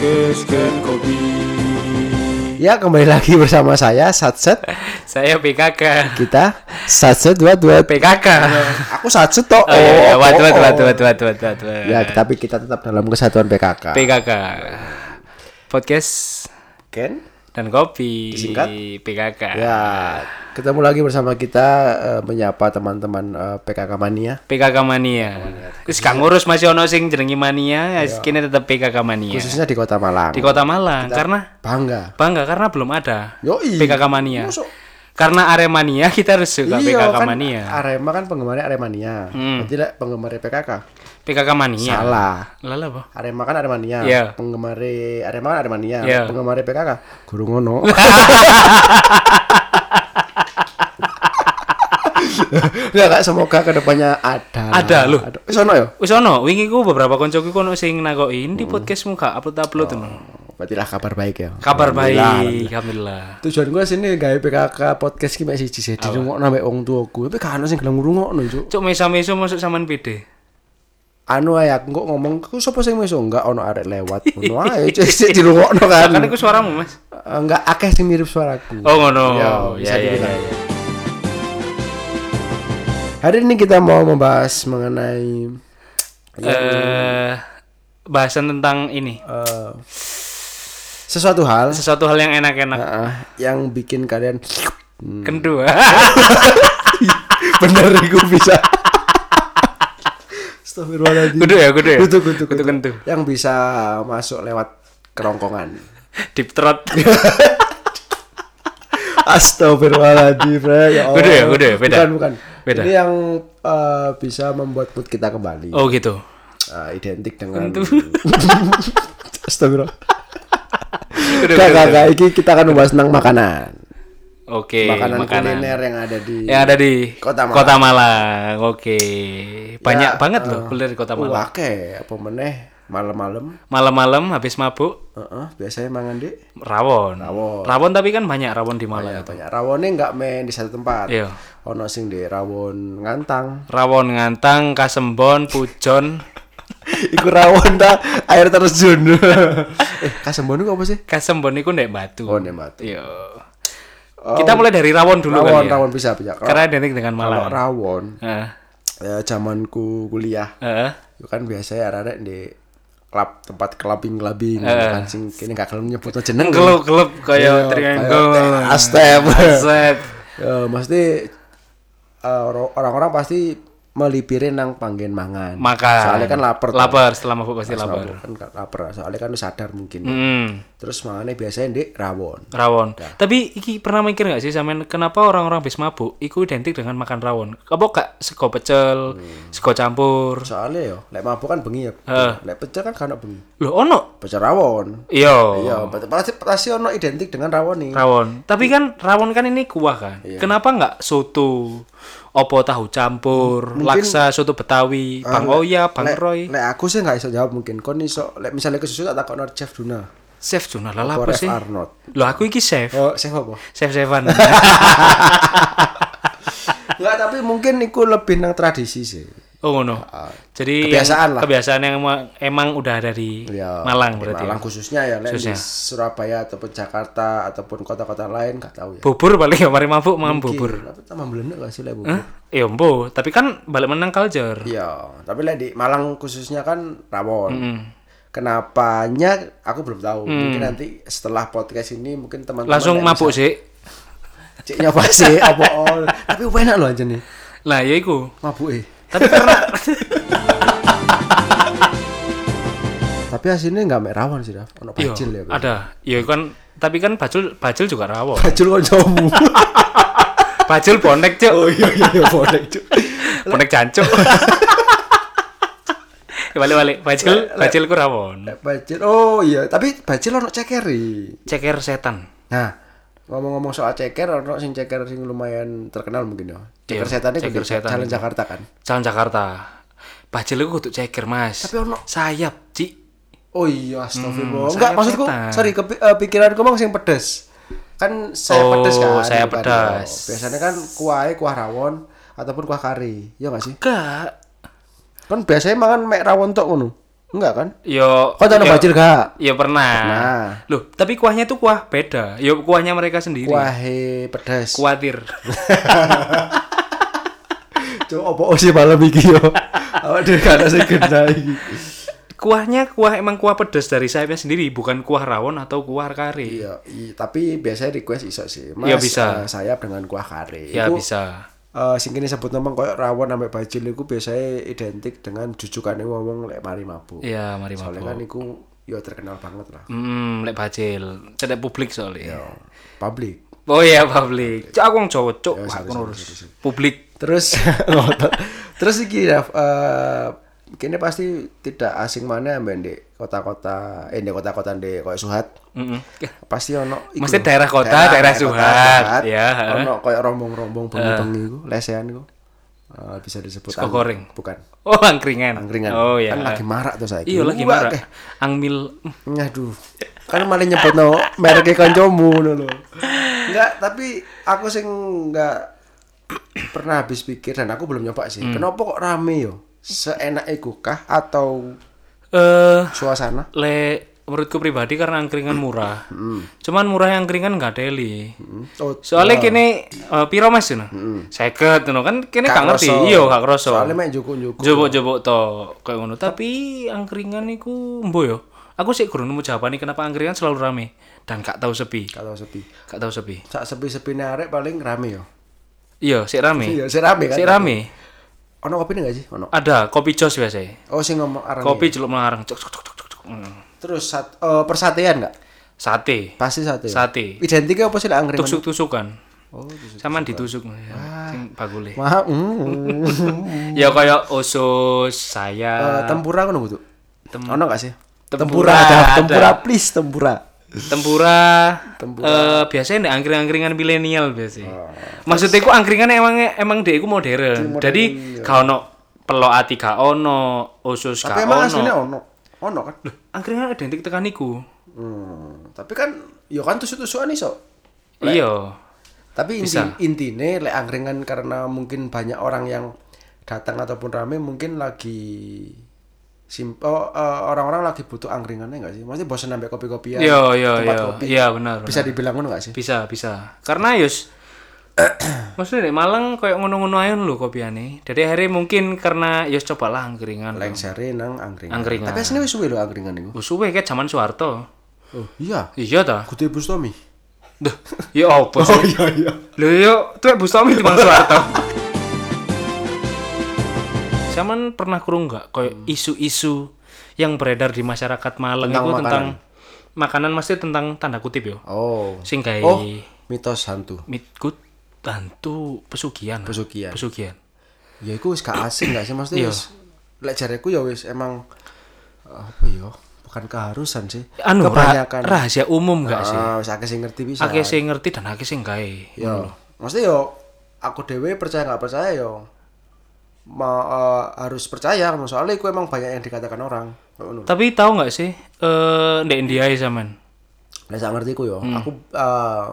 Kopi. Ya kembali lagi bersama saya Satset Saya PKK. Kita Satset dua dua PKK. Aku Satset toh Oh, iya, iya. Waduh, waduh, oh. waduh, waduh, waduh, waduh, waduh. Ya tapi kita tetap dalam kesatuan PKK PKK. Podcast Ken dan kopi. Disingkat? PKK. Ya ketemu lagi bersama kita eh, Menyapa teman-teman eh, PKK Mania PKK mania. Terus gak ngurus masih ono sing jenengi mania, ya kini tetap PKK mania. Khususnya di kota Malang Di Kota Malang karena Bangga bangga karena belum ada Yoi PKK mania. Masuk. Karena Aremania kita harus suka Iya PKK kan mania. Arema kan penggemarnya Aremania Hmm. Berarti lah penggemar PKK PKK mania. Salah Lala apa? Arema kan Aremania, Iya. penggemar Arema kan Aremania, Iya. penggemar PKK guru ngono. ya kak semoga ke depannya ada. Ada, loh. Ada. Wis ono ya? Wis ono, wingi ku beberapa koncoku kono sing nakoki di podcastmu gak upload-upload ngono. Berarti lah kabar baik ya. Kabar baik, alhamdulillah. Tujuan gue sini gawe PKK podcast ki mek siji sih dirungokno ambek wong tuaku. Tapi kan ono sing gelem ngrungokno, Cuk. Cuk mesa-meso masuk saman PD. Anu ae aku kok ngomong ku sapa sing meso enggak ono arek lewat. Ngono ae sik dirungokno kan. Kan iku suaramu, Mas. Enggak akeh sing mirip suaraku. Oh ngono. Ya, Ya ya. Hari ini kita mau membahas mengenai Eh bahasan tentang ini. eh, sesuatu hal Sesuatu hal yang enak-enak. eh, yang bikin kalian Kedua. bener iku bisa. Astagfirullahaladzim. Kudu ya, kudu ya. Kudu, kudu, Kudu kudu. Yang bisa masuk lewat kerongkongan. Deep throat. Astagfirullahaladzim, Bre. ya Allah. Kudu ya, kudu ya, beda. Bukan, bukan. Beda. Ini yang eh, bisa membuat mood kita kembali. Oh gitu. Eh, identik dengan. Astagfirullah. Gak, gak, kita akan membahas tentang makanan. Oke, makanan, makanan. kuliner yang ada di Yang ada di Kota Malang. Kota Malang. Oke. Banyak Ya, banget eh, loh kuliner di Kota Malang. Wah, apa meneh malam-malam. Malam-malam habis mabuk Heeh, biasanya mangan di rawon. Rawon. tapi kan banyak rawon di Malang. ya, banyak rawonnya nggak main di satu tempat. Iya. Ono sing di rawon ngantang. Rawon ngantang, kasembon, pujon, Iku rawon ta air terjun. eh, kasembon itu apa sih? kasembon itu ndek batu. Oh, nek batu. Iya. Kita mulai dari rawon dulu rawon, kali ya. rawon bisa bisa. Karena identik dengan kalau Malang. rawon, Heeh. ya zamanku kuliah, Heeh. itu kan biasanya arek di klub tempat kelabing kan sing kini gak kelem nyebut jeneng. Gelap-gelap kayak triangle. Astep. Aset. Ya, mesti eh, orang-orang pasti melipirin nang panggen mangan. Makan. Soalnya kan lapar. Lapar, setelah mabuk pasti Pas lapar. mabuk kan lapar. Soalnya kan sadar mungkin. Hmm. Terus mangannya biasanya di rawon. Rawon. Tapi iki pernah mikir gak sih sampean kenapa orang-orang habis mabuk iku identik dengan makan rawon? Apa gak sego pecel, sego campur? Soalnya yo, lek mabuk kan bengi ya. Heeh. Lek pecel kan kan bengi. Loh ono? Pecel rawon. Iya. Iya, pasti pasti ono identik dengan rawon nih. Rawon. Tapi kan rawon kan ini kuah kan. Kenapa nggak soto, opo tahu campur, laksa, soto Betawi, Bang Oya, Bang Lek, Roy, lek aku sih nggak iso jawab mungkin. Kon iso lek misalnya kesusu tak takon chef Duna. Chef Juna lah Apa sih? Arnold. Loh aku iki chef. Oh, chef apa? Chef Sevan. Enggak, tapi mungkin iku lebih nang tradisi sih. Oh ngono. Jadi kebiasaan yang- lah. Kebiasaan yang emang, emang udah ada di Ya, Malang di berarti. Malang ya. khususnya ya, lek di Khususnya. Surabaya ataupun Jakarta ataupun kota-kota lain nggak tahu ya. Bubur paling ya mari mabuk mangan bubur. Tapi tambah belenda gak sih lek bubur? Hah? Iya, mbo. Tapi kan balik menang culture. Iya, tapi lek di Malang khususnya kan rawon. Kenapanya aku belum tahu. Mungkin nanti setelah podcast ini mungkin teman-teman Langsung mabuk bisa- sih. Cik nyoba sih apa oh. Tapi enak loh aja nih. Lah ya iku. Mabuk eh. Tapi karena Tapi hasilnya nggak mek rawon sih, Daf. Ono Iya, bajil ya. Bro. ada. Iya kan tapi kan bajul bajul juga rawon. Bajil kancamu. Bajul bonek, Cuk. oh iya iya iya bonek, Cuk. Bonek jancuk. Balik-balik. Bajul, bajul ku rawon. Bajil. Oh iya, tapi bajil ono cekeri. Ceker setan. Nah, ngomong-ngomong soal ceker, ono sing ceker sing lumayan terkenal mungkin ya. Ceker Iya, setan itu setan. Jalan Jakarta kan. Jalan Jakarta. Bajul ku kudu ceker, Mas. Tapi ono- sayap, Ci. Oh iya, astagfirullah. Hmm, Enggak, maksudku, setan. sorry, kepi, eh, pikiranku sing pedes. Kan saya Oh, pedes kan. saya pedas. oh. Biasanya kan kuahnya kuah rawon ataupun kuah kari. Iya gak sih? Enggak. Kan biasanya mangan mek rawon tok ngono. Enggak kan? Yo Kau tahu yo- bajil gak? Ya pernah. Pernah. Loh, tapi kuahnya tuh kuah beda. Ya kuahnya mereka sendiri. Kuahe pedas. Kuatir. Cuk, opo sih malam iki yo. Awak dhewe gak ada sing iki. kuahnya kuah emang kuah pedas dari sayapnya sendiri, bukan kuah rawon atau kuah kari. Iya, tapi biasanya request iso sih. Mas, Iya, bisa. eh, sayap dengan kuah kare. Ya Iku, bisa. Eh, sing kene sebut ngomong koyo rawon sampai bajil iku biasanya identik dengan jujukane ngomong lek mari mabuk. Iya, mari Soalnya mabuk. kan iku yo terkenal banget lah. Hmm, lek bajil. Cedek publik soalnya. Yo, public. Oh iya, publik. Cok aku wong Jawa, cok. Ya, Aku ngurus. Publik. Terus terus iki ya eh kini pasti tidak asing mana ambek di kota-kota eh di kota-kota di koyo Suhat. Mm-mm. Pasti ono iku Mesti daerah kota, daerah Suhat. Ya, ha. Ono koyo rombong-rombong bengi-bengi iku, lesehan iku. Eh, bisa disebut Sego goreng. Bukan. Oh, angkringan. Angkringan. Oh iya. Kan lagi marak tuh saya. Iya, lagi marah. Angmil. Aduh. Kan malah nyebut no mereknya kancomu ngono lho. Enggak, tapi aku sing enggak pernah habis pikir dan aku belum nyoba sih. Kenapa kok rame yo? Seenak iku kah atau Eh, suasana? le menurutku pribadi karena angkringan murah. Cuman murah yang angkringan nggak deli. Oh, Soalnya kini eh, piro Mas ngono? Ngono kan kini gak ngerti. Iya, gak kroso. Soalnya mek juku-juku. Jobok-jobok to kayak ngono. Tapi angkringan iku mbo yo. Aku sih kurang nemu jawaban kenapa angkringan selalu rame dan gak tahu sepi. Kalau sepi. Gak tahu sepi. Sak sepi-sepine arek paling rame yo. Iya, sik rame. Iya, sih rame kan. Sik rame. Ono kopi enggak sih? Ono. Ada kopi jos biasa. Oh, sing ngomong arang. Kopi celuk melarang. Cuk, cuk, cuk, cuk, cuk. Hmm. Terus sat, eh, persatean enggak? Sate. Pasti sate. Sate. Identiknya apa sih angkringan? Tusuk-tusukan. Oh, tusuk. Sama ditusuk. Ya, Sing bagule. Wah, mm. Ya kayak usus saya. Eh, tempura ngono tuh. Ono enggak sih? Tempura ada. ada. Tempura please, tempura. Tempura, eh biasanya nek angkringan-angkringan milenial biasa. Maksudnya ku angkringan emang emang dia ku modern. Jadi gak ono pelok ati gak ono, usus Tapi gak emang ono. aslinya ono. Ono kan? Angkringan identik tekan iku. Hmm, tapi kan yo kan tusuk-tusukan iso. Iya. Tapi inti intine lek angkringan karena mungkin banyak orang yang datang ataupun rame mungkin lagi sim oh, eh, orang-orang lagi butuh angkringannya enggak sih? Maksudnya bosan sampai kopi-kopian. Iya, iya, tempat iya. kopi. Iya, benar. Bisa dibilang ngono enggak sih? Bisa, bisa. Karena yus Maksudnya nek Malang kayak ngono-ngono ae lho kopiane. Jadi akhirnya mungkin karena yus cobalah angkringan. Lengsere nang angkringan. Angkringan. Tapi aslinya wis suwe lho angkringan iku. Wis suwe kayak zaman Soeharto. Oh, iya. Iya ta? Kudu Bustomi. Duh, ya apa sih? iya iya. Lho yo, tuh Bustami di Soeharto. Zaman pernah kurung nggak kayak isu-isu yang beredar di masyarakat Malang Tentang itu makanan. tentang makanan mesti tentang tanda kutip yo. Oh. Sing Oh, mitos hantu. mitkut tantu pesugihan. Pesugihan. Pesugihan. Ya iku wis gak asing gak sih maksudnya Iya. wis lek jareku ya wis emang apa ya? Bukan keharusan sih. Anu ra- kebanyakan. rahasia umum sih? Ah, wis akeh sing ngerti bisa. Akeh sing ngerti dan akeh sing gawe. Ya. Maksudnya yo aku dewe percaya nggak percaya yo ma, eh, harus percaya kan soalnya iku emang banyak yang dikatakan orang. Tapi tahu nggak sih eh ndek India ya zaman? Lah sak ngerti ku yo. Hmm. Aku eh,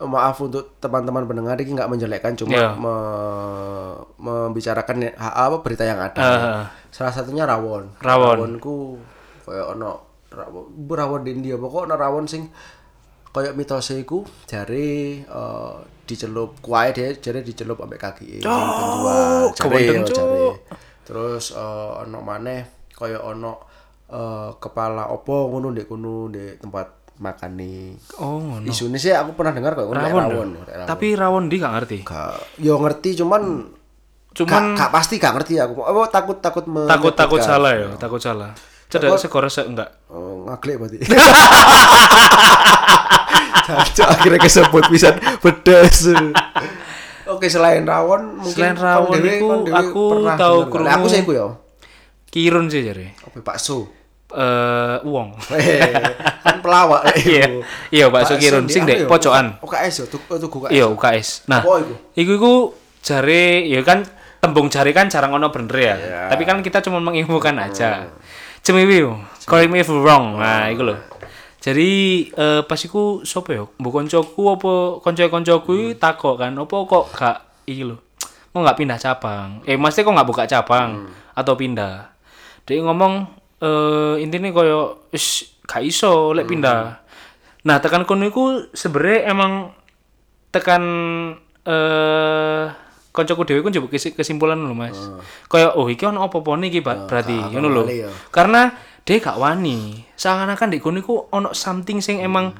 maaf untuk teman-teman pendengar ini nggak menjelekkan cuma Iya. me- membicarakan ya- ha- apa berita yang ada. Ah. Salah satunya rawon. Rawon. Rawonku kayak ono rawon, rawon di India pokok ono rawon sing kayak mitose iku jare eh, dicelup kuae dia jare dicelup ambek kaki penjual jare jare. Terus eh, ono maneh kayak ono eh, kepala opo ngono ndek kono ndek tempat makan nih. Oh, ngono. Isune sih aku pernah dengar ngono, Rawon. rawon. dah. rawon. Tapi rawon di gak ngerti. Gak, yo ngerti cuman Cuman gak, gak pasti gak ngerti aku. Apa takut takut takut takut salah ya, takut salah. Cedek segoro se enggak. Oh, ngaglek berarti. Caca akhirnya kesebut bisa pedas. Oke selain rawon mungkin Selain rawon dhewe aku pernah tahu? Lah, aku krungu- sih ya. Kirun sih jare. Apa bakso? Eh, uang. Eh, kan pelawak. Iya. Iya, bakso kirun sing dek ya, pojokan. UKS ya, tuku tuku UKS. Iya, UKS. Nah, iku? iku jare ya kan tembung jare kan jarang ono bener ya. Iya. Tapi kan kita cuma menginfokan aja. Cemiwi, correct me if wrong. Nah, iku loh. Jadi eh, pas iku sapa ya? Mbok koncoku apa kanca-kancaku iki takok kan, apa kok gak iki lho. Mau nggak pindah cabang? Eh, mesti kok nggak buka cabang atau pindah? Dia ngomong eh intine koyo wis gak iso lek pindah. Nah, tekan kono iku sebenarnya emang tekan eh koncoku dhewe ku njupuk kesi- kesimpulan lho Mas. Kayak oh iki ono apa-apane iki Pak, berarti ngono lho. ya. Karena dia gak wani. Seakan-akan di kono iku ono something sing emang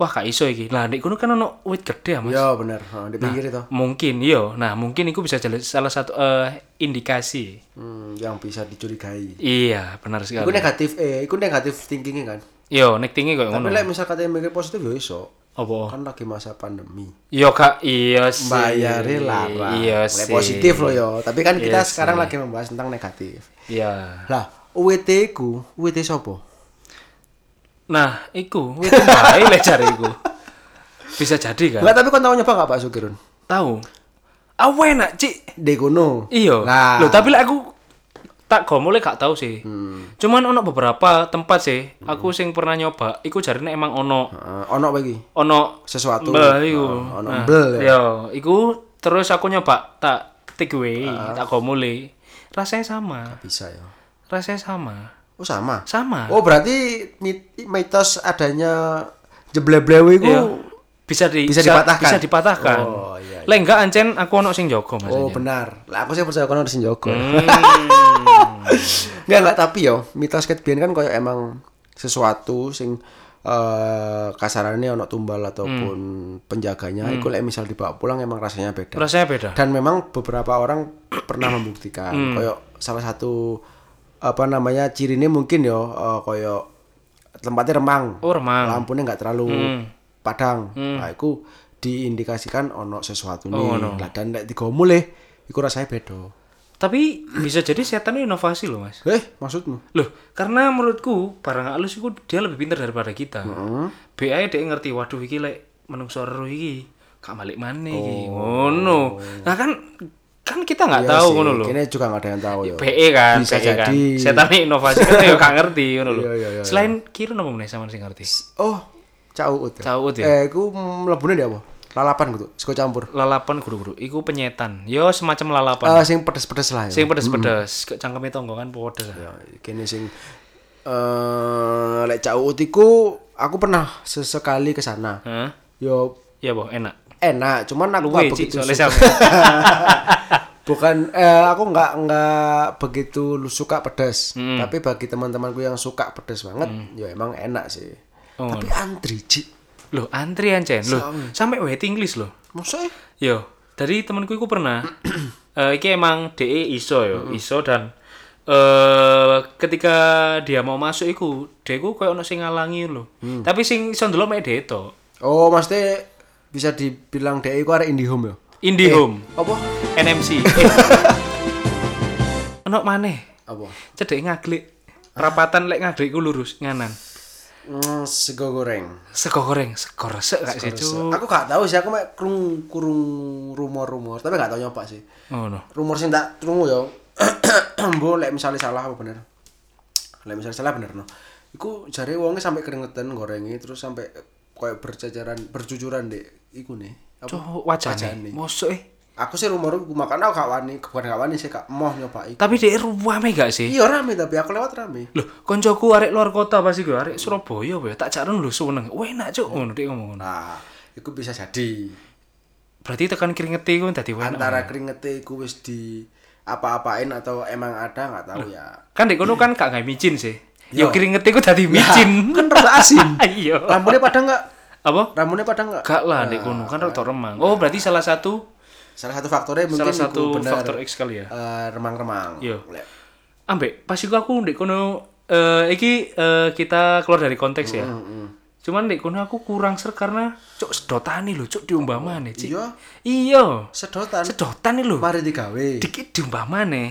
wah gak iso iki. Lah kono kan ono wit gede ya Mas. Ya bener, di pinggir itu. Mungkin iya. Nah, mungkin itu bisa jadi salah satu eh, indikasi. Hmm, yang bisa dicurigai. Iya, benar sekali. Iku negatif eh, iku negatif thinkingnya kan. Yo, nek tinggi kok Tapi lek misal katanya mikir positif ya iso. Apa? Kan lagi masa pandemi. Yo kak, iya sih. Bayare larang. Iya sih. positif loh yo. Tapi kan kita Iya sekarang sih. lagi membahas tentang negatif. Iya. Lah, UWT ku, UWT sopo? Nah, iku wit bae lek jare iku. Bisa jadi kan? Enggak, tapi kon tau nyoba enggak Pak Sugirun? Tahu. Awe enak, Cik. Di kono. Iya. Nah. Loh, tapi lek aku tak gomole gak tahu sih. Hmm. Cuman ono beberapa tempat sih, aku sing pernah nyoba, iku jarine emang ono Heeh, ono apa iki? ono Sesuatu. Mbah iku. Oh, ono Nah, mbel ya. Yo, iku terus aku nyoba tak take away, Ah. tak gomole. Rasanya sama. Bisa ya. Rasanya sama. Oh sama. Sama. Oh berarti mit- mitos adanya jebleblewe iku Iya. Bisa di Bisa dipatahkan? Bisa dipatahkan. Oh, iya, iya. Lek enggak ancen aku ono sing jaga Mas. Oh benar. Lah aku sih percaya kono harus njogo. Hmm. Enggak enggak tapi yo, mitos ket kan koyo emang sesuatu sing eh kasarannya ono tumbal ataupun penjaganya iku lek misal dibawa pulang emang rasanya beda. Rasanya beda. Dan memang beberapa orang pernah membuktikan koyo salah satu apa namanya cirine mungkin yo eh, koyo tempatnya remang. Oh, remang. Lampunya nggak terlalu padang. Nah, iku diindikasikan ono sesuatu nih. Lah dan lek digomule iku rasanya beda. Tapi bisa jadi setan itu inovasi loh, Mas. Eh, maksudmu? Loh, karena menurutku barang halus itu dia lebih pintar daripada kita. Hmm. BA dia ngerti, waduh iki lek menungso ero iki gak balik mana iki. Ngono. Nah kan kan kita nggak tahu ngono loh. Kini juga nggak ada yang tahu ya. BE kan, Bisa BE kan. jadi. Setan ini inovasi kan ya gak ngerti ngono loh. Iya, iya, iya, Selain kira nopo meneh sama sing ngerti. Oh, cau ut. Cau ut ya? Eh, aku mlebune dia apa? Lalapan gitu, sego campur. Lalapan guru-guru, iku penyetan. Yo semacam lalapan. Eh, sing pedes-pedes lah ya. Sing pedes-pedes, kok cangkeme tonggo kan pedes. Ya, kini sing eh lek cau iku aku pernah sesekali ke sana. Hah? Yo Ya boh, enak. Enak, cuman aku Luwe begitu suka. Bukan eh aku nggak nggak begitu lu suka pedas. Hmm. Tapi bagi teman-temanku yang suka pedas banget, ya emang enak sih. Oh. Tapi antri, Cik. Loh, antrian Cen. Loh, sampai waiting list loh. Maksudnya? Yo, dari temanku iku pernah. eh iki emang DE iso yo, iso dan eh ketika dia mau masuk iku, iku koyo ono sing ngalangi lho. Tapi sing iso ndelok mek to. Oh, maksudnya bisa dibilang DE iku arek IndiHome ya? IndiHome, Apa? NMC. Eh. ono maneh. Apa? Cedek ngaglik. Perapatan lek ngaglik iku lurus nganan. Hmm, sego goreng. Sego goreng, sego resek gak sih, Cuk? Aku gak tahu sih, aku mek kurung kurung rumor-rumor, tapi gak tahu nyoba sih. Oh no. Rumor sing tak krungu ya. Mbok lek misalnya salah apa bener? Lek misalnya salah bener no. Iku jare wonge sampai keringetan gorengi terus sampai kayak berjajaran berjujuran deh iku nih. Apa? Wajane. Mosok eh. Aku sih rumor aku makan aku gak wani, bukan gak wani sih gak moh nyoba iku. Tapi DE rame gak sih? Iya rame tapi aku lewat rame. Loh, koncoku arek luar kota pasti gue arek Surabaya ya? Tak jaran lho seneng. Wah enak cuk ngono dia ngomong. Nah, iku bisa jadi Berarti tekan iku dadi enak. antara keringete iku wis di apa-apain atau emang ada nggak tahu ya. Kan di kono kan gak gawe micin sih. Yo. Yo kringete iku dadi micin. Kan rada asin. Iya. Lampunya padang nggak? Apa? Lampunya padang nggak? Gak lah di kono kan rada remang. Oh, berarti salah satu Salah satu faktornya mungkin salah satu bener, faktor X kali ya. eh, remang-remang. Iya. Lek. Ambek pas iku aku di kono eh iki eh, kita keluar dari konteks ya. Cuman di kono aku kurang ser karena cuk sedotane lho, cuk diumpamane, Cik. Iya, Iya. sedotan. Sedotan lho. Mari digawe. Dikit diumpamane.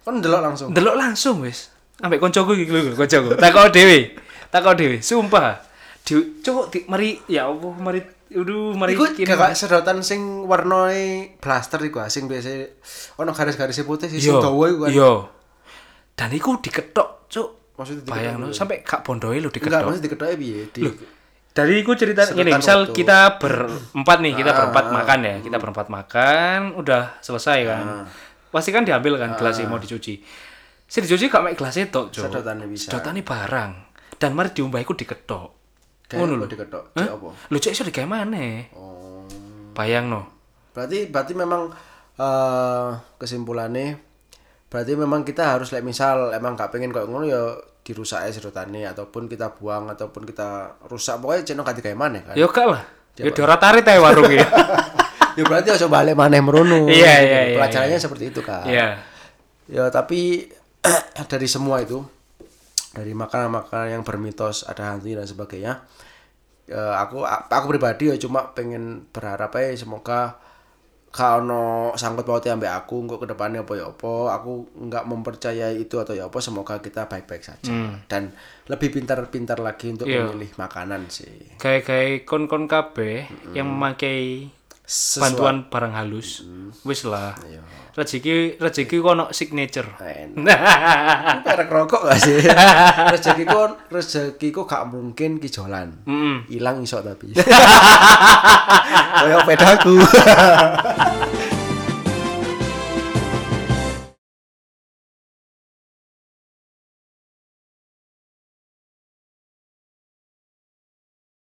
Kan ndelok langsung. Delok langsung wis. Ambek koncoku iki lho, koncoku. Takok dhewe. Takok dhewe, sumpah. Di cuk di mari ya Allah, mari Aduh, mari Iku gak sedotan sing warnane blaster iku ah, sing biasa ono garis-garis putih sing Yo, dawa iku kan. Iya. Dan iku diketok, cuk. Maksudnya Bayang lo sampai gak bondoe lo Enggak, diketok. maksudnya diketoke piye? Di Dari iku cerita gini, Sedotan misal waktu. kita berempat nih, kita berempat makan ya, kita berempat makan, udah selesai kan. Pasti kan diambil kan gelas yang mau dicuci. Sing dicuci gak mek gelas tok, Cuk. Sedotane bisa. Sedotane barang. Dan mari diumbah iku diketok. Ngono lho. diketok? Cek apa? Lho cek iso digawe maneh. Oh. Bayang no. Berarti berarti memang eh kesimpulannya berarti memang kita harus like misal emang gak pengen kayak ngono ya dirusak aja sedotane ataupun kita buang ataupun kita rusak pokoknya ceno ganti kayak mana kan Ya gak lah. Ya ora tarik tae warung ya. ya berarti harus balik maneh merono Iya, iya, iya, pelajarannya seperti itu kan Iya. ya tapi dari semua itu dari makanan-makanan yang bermitos ada hantu dan sebagainya. Ya, aku aku pribadi ya cuma pengen berharap aja semoga kalau sangkut pautnya ambek aku kok ke depannya apa ya apa. Aku nggak mempercayai itu atau ya apa semoga kita baik-baik saja. Dan lebih pintar-pintar lagi untuk Iya. memilih makanan sih. Kayak-kayak kon-kon kabeh yang memakai bantuan barang halus. Wis lah. Iya. Rezeki rezeki ku ono signature. Perek rokok gak sih? rezeki ku rezeki ku gak mungkin kijolan. Hilang iso tapi. Kayak pedaku.